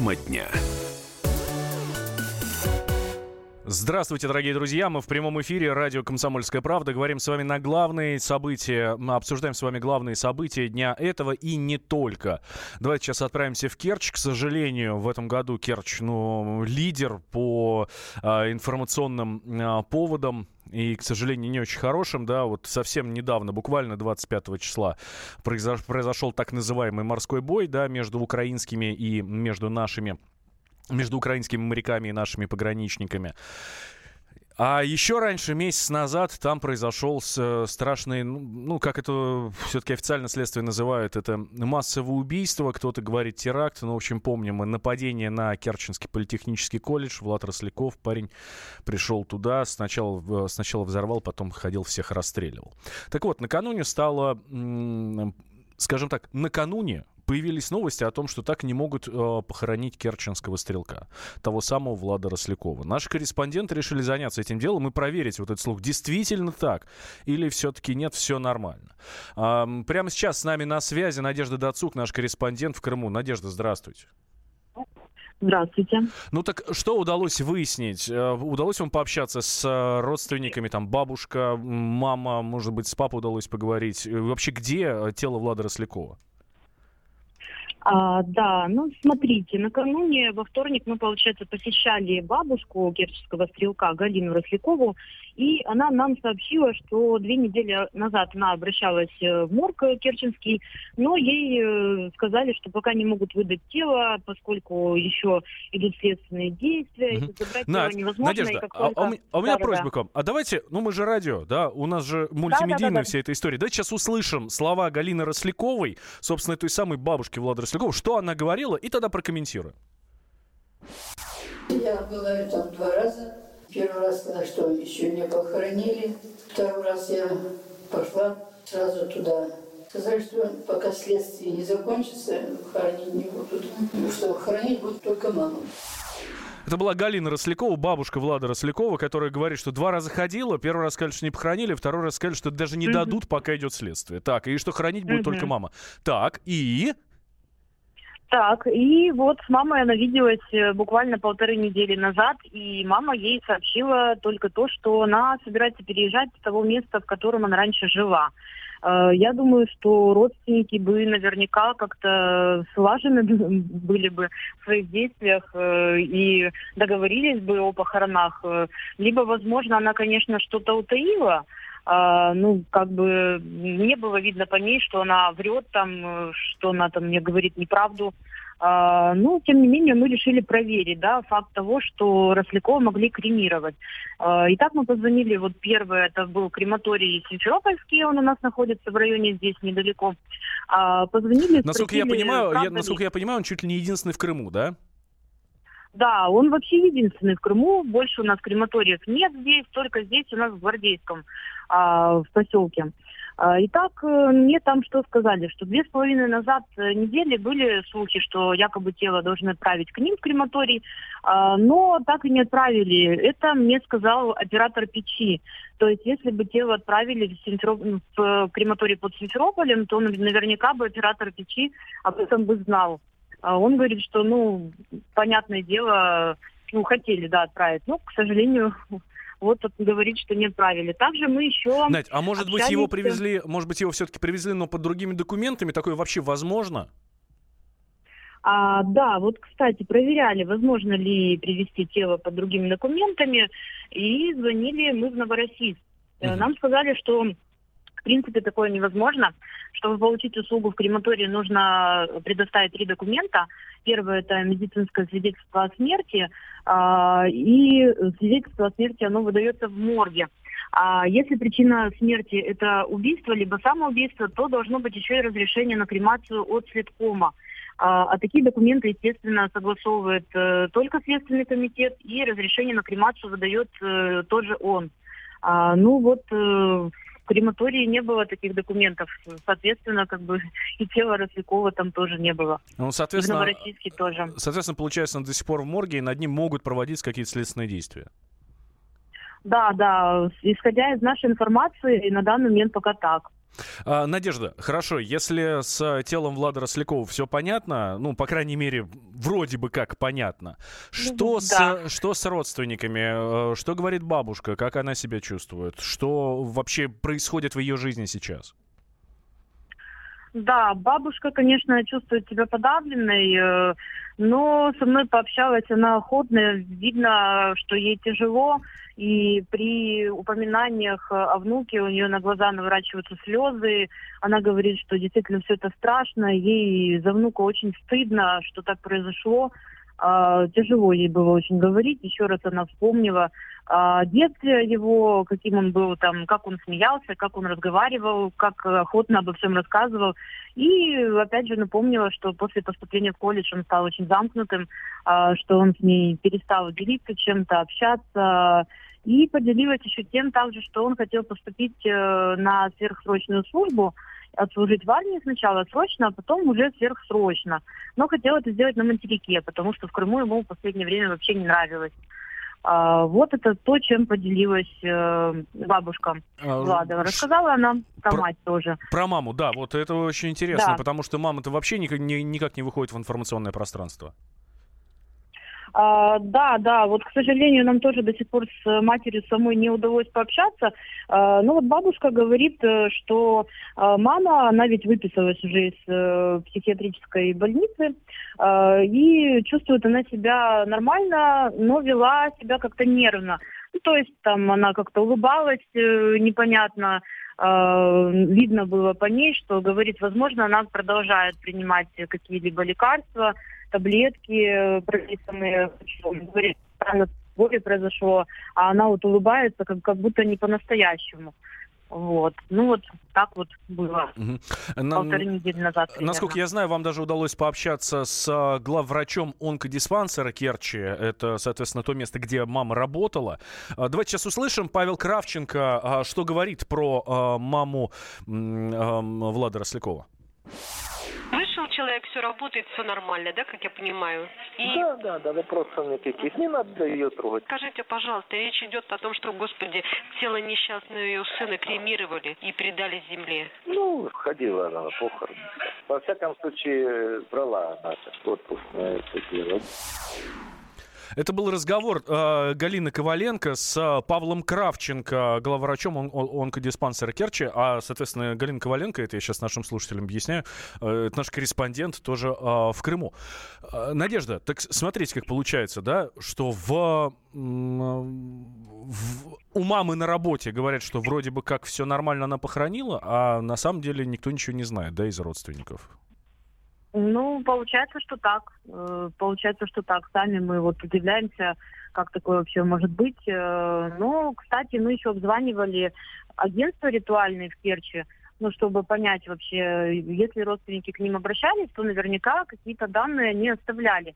Тема дня. Здравствуйте, дорогие друзья. Мы в прямом эфире радио «Комсомольская правда». Говорим с вами на главные события, обсуждаем с вами главные события дня этого и не только. Давайте сейчас отправимся в Керчь. К сожалению, в этом году Керчь, ну, лидер по э, информационным э, поводам и, к сожалению, не очень хорошим, да, вот совсем недавно, буквально 25 числа, произош, произошел так называемый морской бой, да, между украинскими и между нашими между украинскими моряками и нашими пограничниками. А еще раньше, месяц назад, там произошел страшный, ну, ну, как это все-таки официально следствие называют, это массовое убийство, кто-то говорит теракт, ну, в общем, помним, нападение на Керченский политехнический колледж, Влад Росляков, парень пришел туда, сначала, сначала взорвал, потом ходил, всех расстреливал. Так вот, накануне стало, скажем так, накануне появились новости о том, что так не могут э, похоронить керченского стрелка, того самого Влада Рослякова. Наши корреспонденты решили заняться этим делом и проверить вот этот слух, действительно так или все-таки нет, все нормально. Э, прямо сейчас с нами на связи Надежда Дацук, наш корреспондент в Крыму. Надежда, здравствуйте. Здравствуйте. Ну так что удалось выяснить? Э, удалось вам пообщаться с э, родственниками, там бабушка, мама, может быть, с папой удалось поговорить? Вообще, где э, тело Влада Рослякова? А, да, ну смотрите, накануне во вторник мы, получается, посещали бабушку керченского стрелка Галину Рослякову, и она нам сообщила, что две недели назад она обращалась э, в морг Керченский, но ей э, сказали, что пока не могут выдать тело, поскольку еще идут следственные действия, угу. и забрать Надь, тело невозможно. Надежда, а, а, у, а у меня да, просьба да. к вам. А давайте, ну мы же радио, да, у нас же мультимедийная да, да, да, вся эта история. Давайте сейчас услышим слова Галины Росляковой, собственно, той самой бабушки Влада Рослякова, что она говорила, и тогда прокомментирую. Я была там два раза. Первый раз, когда что еще не похоронили. Второй раз я пошла сразу туда. Сказали, что пока следствие не закончится, хоронить не будут. Ну что, хоронить будут только маму. Это была Галина Рослякова, бабушка Влада Рослякова, которая говорит, что два раза ходила, первый раз сказали, что не похоронили, второй раз сказали, что даже не дадут, пока идет следствие. Так, и что хранить будет только мама. Так, и... Так, и вот с мамой она виделась э, буквально полторы недели назад, и мама ей сообщила только то, что она собирается переезжать с того места, в котором она раньше жила. Э, я думаю, что родственники бы наверняка как-то слажены были бы в своих действиях э, и договорились бы о похоронах. Либо, возможно, она, конечно, что-то утаила, а, ну, как бы не было видно по ней, что она врет там, что она там мне говорит неправду. А, ну, тем не менее, мы решили проверить, да, факт того, что Рослякова могли кремировать. А, итак, мы позвонили, вот первый, это был крематорий Симферопольский, он у нас находится в районе здесь недалеко. А, позвонили, Насколько я понимаю, я, насколько я понимаю, он чуть ли не единственный в Крыму, да? Да, он вообще единственный в Крыму. Больше у нас крематориев нет здесь, только здесь у нас в Гвардейском, а, в поселке. А, итак, э, мне там что сказали, что две с половиной назад э, недели были слухи, что якобы тело должны отправить к ним в крематорий, а, но так и не отправили. Это мне сказал оператор печи. То есть, если бы тело отправили в, Симфероп... в крематорий под Симферополем, то наверняка бы оператор печи об этом бы знал. А он говорит, что, ну, понятное дело, ну, хотели, да, отправить. Но, к сожалению, вот он говорит, что не отправили. Также мы еще... Надь, а может общались... быть его привезли, может быть его все-таки привезли, но под другими документами? Такое вообще возможно? А, да, вот, кстати, проверяли, возможно ли привезти тело под другими документами, и звонили мы в Новороссийск. Угу. Нам сказали, что в принципе, такое невозможно. Чтобы получить услугу в крематории, нужно предоставить три документа. Первое – это медицинское свидетельство о смерти, э, и свидетельство о смерти, оно выдается в морге. А если причина смерти – это убийство, либо самоубийство, то должно быть еще и разрешение на кремацию от следкома. А, а такие документы, естественно, согласовывает э, только Следственный комитет, и разрешение на кремацию выдает э, тоже он. А, ну вот э, крематории не было таких документов. Соответственно, как бы и тело Рослякова там тоже не было. Ну, соответственно, и тоже. Соответственно, получается, он до сих пор в морге, и над ним могут проводиться какие-то следственные действия. Да, да, исходя из нашей информации, на данный момент пока так. А, Надежда, хорошо, если с телом Влада Рослякова все понятно, ну, по крайней мере, вроде бы как понятно, что, да. с, что с родственниками, э, что говорит бабушка, как она себя чувствует, что вообще происходит в ее жизни сейчас? Да, бабушка, конечно, чувствует себя подавленной, э, но со мной пообщалась она охотно. Видно, что ей тяжело, и при упоминаниях о внуке у нее на глаза наворачиваются слезы. Она говорит, что действительно все это страшно, ей за внука очень стыдно, что так произошло. А, тяжело ей было очень говорить. Еще раз она вспомнила о детстве его, каким он был там, как он смеялся, как он разговаривал, как охотно обо всем рассказывал. И опять же напомнила, что после поступления в колледж он стал очень замкнутым, а, что он с ней перестал делиться чем-то, общаться. И поделилась еще тем также, что он хотел поступить э, на сверхсрочную службу, отслужить в армии сначала срочно, а потом уже сверхсрочно. Но хотел это сделать на материке, потому что в Крыму ему в последнее время вообще не нравилось. А, вот это то, чем поделилась э, бабушка а, Влада. Рассказала она про, мать тоже. Про маму, да, вот это очень интересно, да. потому что мама-то вообще никак, никак не выходит в информационное пространство. А, да, да, вот, к сожалению, нам тоже до сих пор с матерью самой не удалось пообщаться. А, ну вот бабушка говорит, э, что а, мама, она ведь выписалась уже из а, психиатрической больницы, а, и чувствует она себя нормально, но вела себя как-то нервно. Ну, то есть там она как-то улыбалась э, непонятно, э, видно было по ней, что говорит, возможно, она продолжает принимать какие-либо лекарства, таблетки прописанные, говорит, странно горе произошло, а она вот улыбается, как, как будто не по-настоящему. Вот. Ну вот так вот было угу. полторы недели назад. Примерно. Насколько я знаю, вам даже удалось пообщаться с а, главврачом онкодиспансера Керчи. Это, соответственно, то место, где мама работала. А, давайте сейчас услышим. Павел Кравченко, а, что говорит про маму Влада Рослякова человек, все работает, все нормально, да, как я понимаю? И... Да, да, да, вопросов никаких. Не надо ее трогать. Скажите, пожалуйста, речь идет о том, что, Господи, тело несчастного ее сына кремировали и предали земле. Ну, ходила она на похороны. Во всяком случае, брала она отпуск на это дело. Это был разговор э, Галины Коваленко с э, Павлом Кравченко, главврачом он, он, онкодиспансера Керчи. А, соответственно, Галина Коваленко, это я сейчас нашим слушателям объясняю, э, это наш корреспондент тоже э, в Крыму. Э, Надежда, так смотрите, как получается, да, что в, в, у мамы на работе говорят, что вроде бы как все нормально она похоронила, а на самом деле никто ничего не знает, да, из родственников. Ну, получается, что так. Э, получается, что так. Сами мы вот удивляемся, как такое вообще может быть. Э, но, кстати, мы еще обзванивали агентство ритуальное в Керчи, ну, чтобы понять вообще, если родственники к ним обращались, то наверняка какие-то данные они оставляли.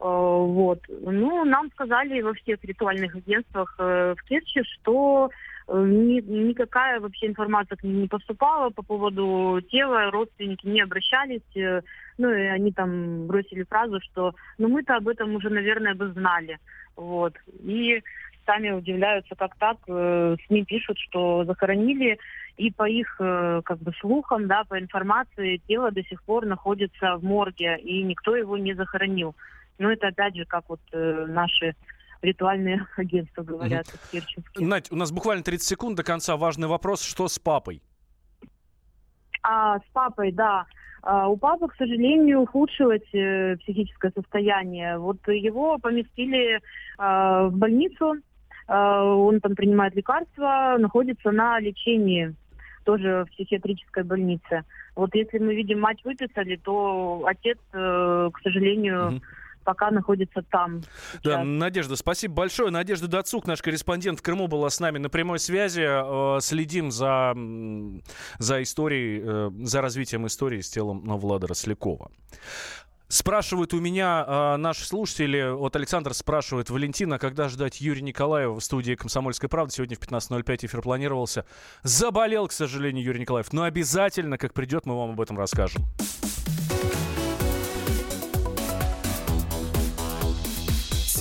Э, вот. Ну, нам сказали во всех ритуальных агентствах в Керчи, что ни, никакая вообще информация к ним не поступала по поводу тела, родственники не обращались. Ну, и они там бросили фразу, что ну мы-то об этом уже, наверное, бы знали. Вот. И сами удивляются, как так. Э, СМИ пишут, что захоронили, и по их э, как бы слухам, да, по информации, тело до сих пор находится в морге, и никто его не захоронил. Но это опять же, как вот э, наши ритуальные агентства говорят. Угу. Надь, у нас буквально 30 секунд до конца. Важный вопрос. Что с папой? А, с папой, да. А, у папы, к сожалению, ухудшилось э, психическое состояние. Вот его поместили а, в больницу, а, он там принимает лекарства, находится на лечении тоже в психиатрической больнице. Вот если мы видим, мать выписали, то отец, э, к сожалению, угу пока находится там. Сейчас. Да, Надежда, спасибо большое. Надежда Дацук, наш корреспондент в Крыму, была с нами на прямой связи. Э, следим за, за историей, э, за развитием истории с телом Влада Рослякова. Спрашивают у меня э, наши слушатели, вот Александр спрашивает, Валентина, когда ждать Юрия Николаева в студии «Комсомольской правды»? Сегодня в 15.05 эфир планировался. Заболел, к сожалению, Юрий Николаев, но обязательно, как придет, мы вам об этом расскажем.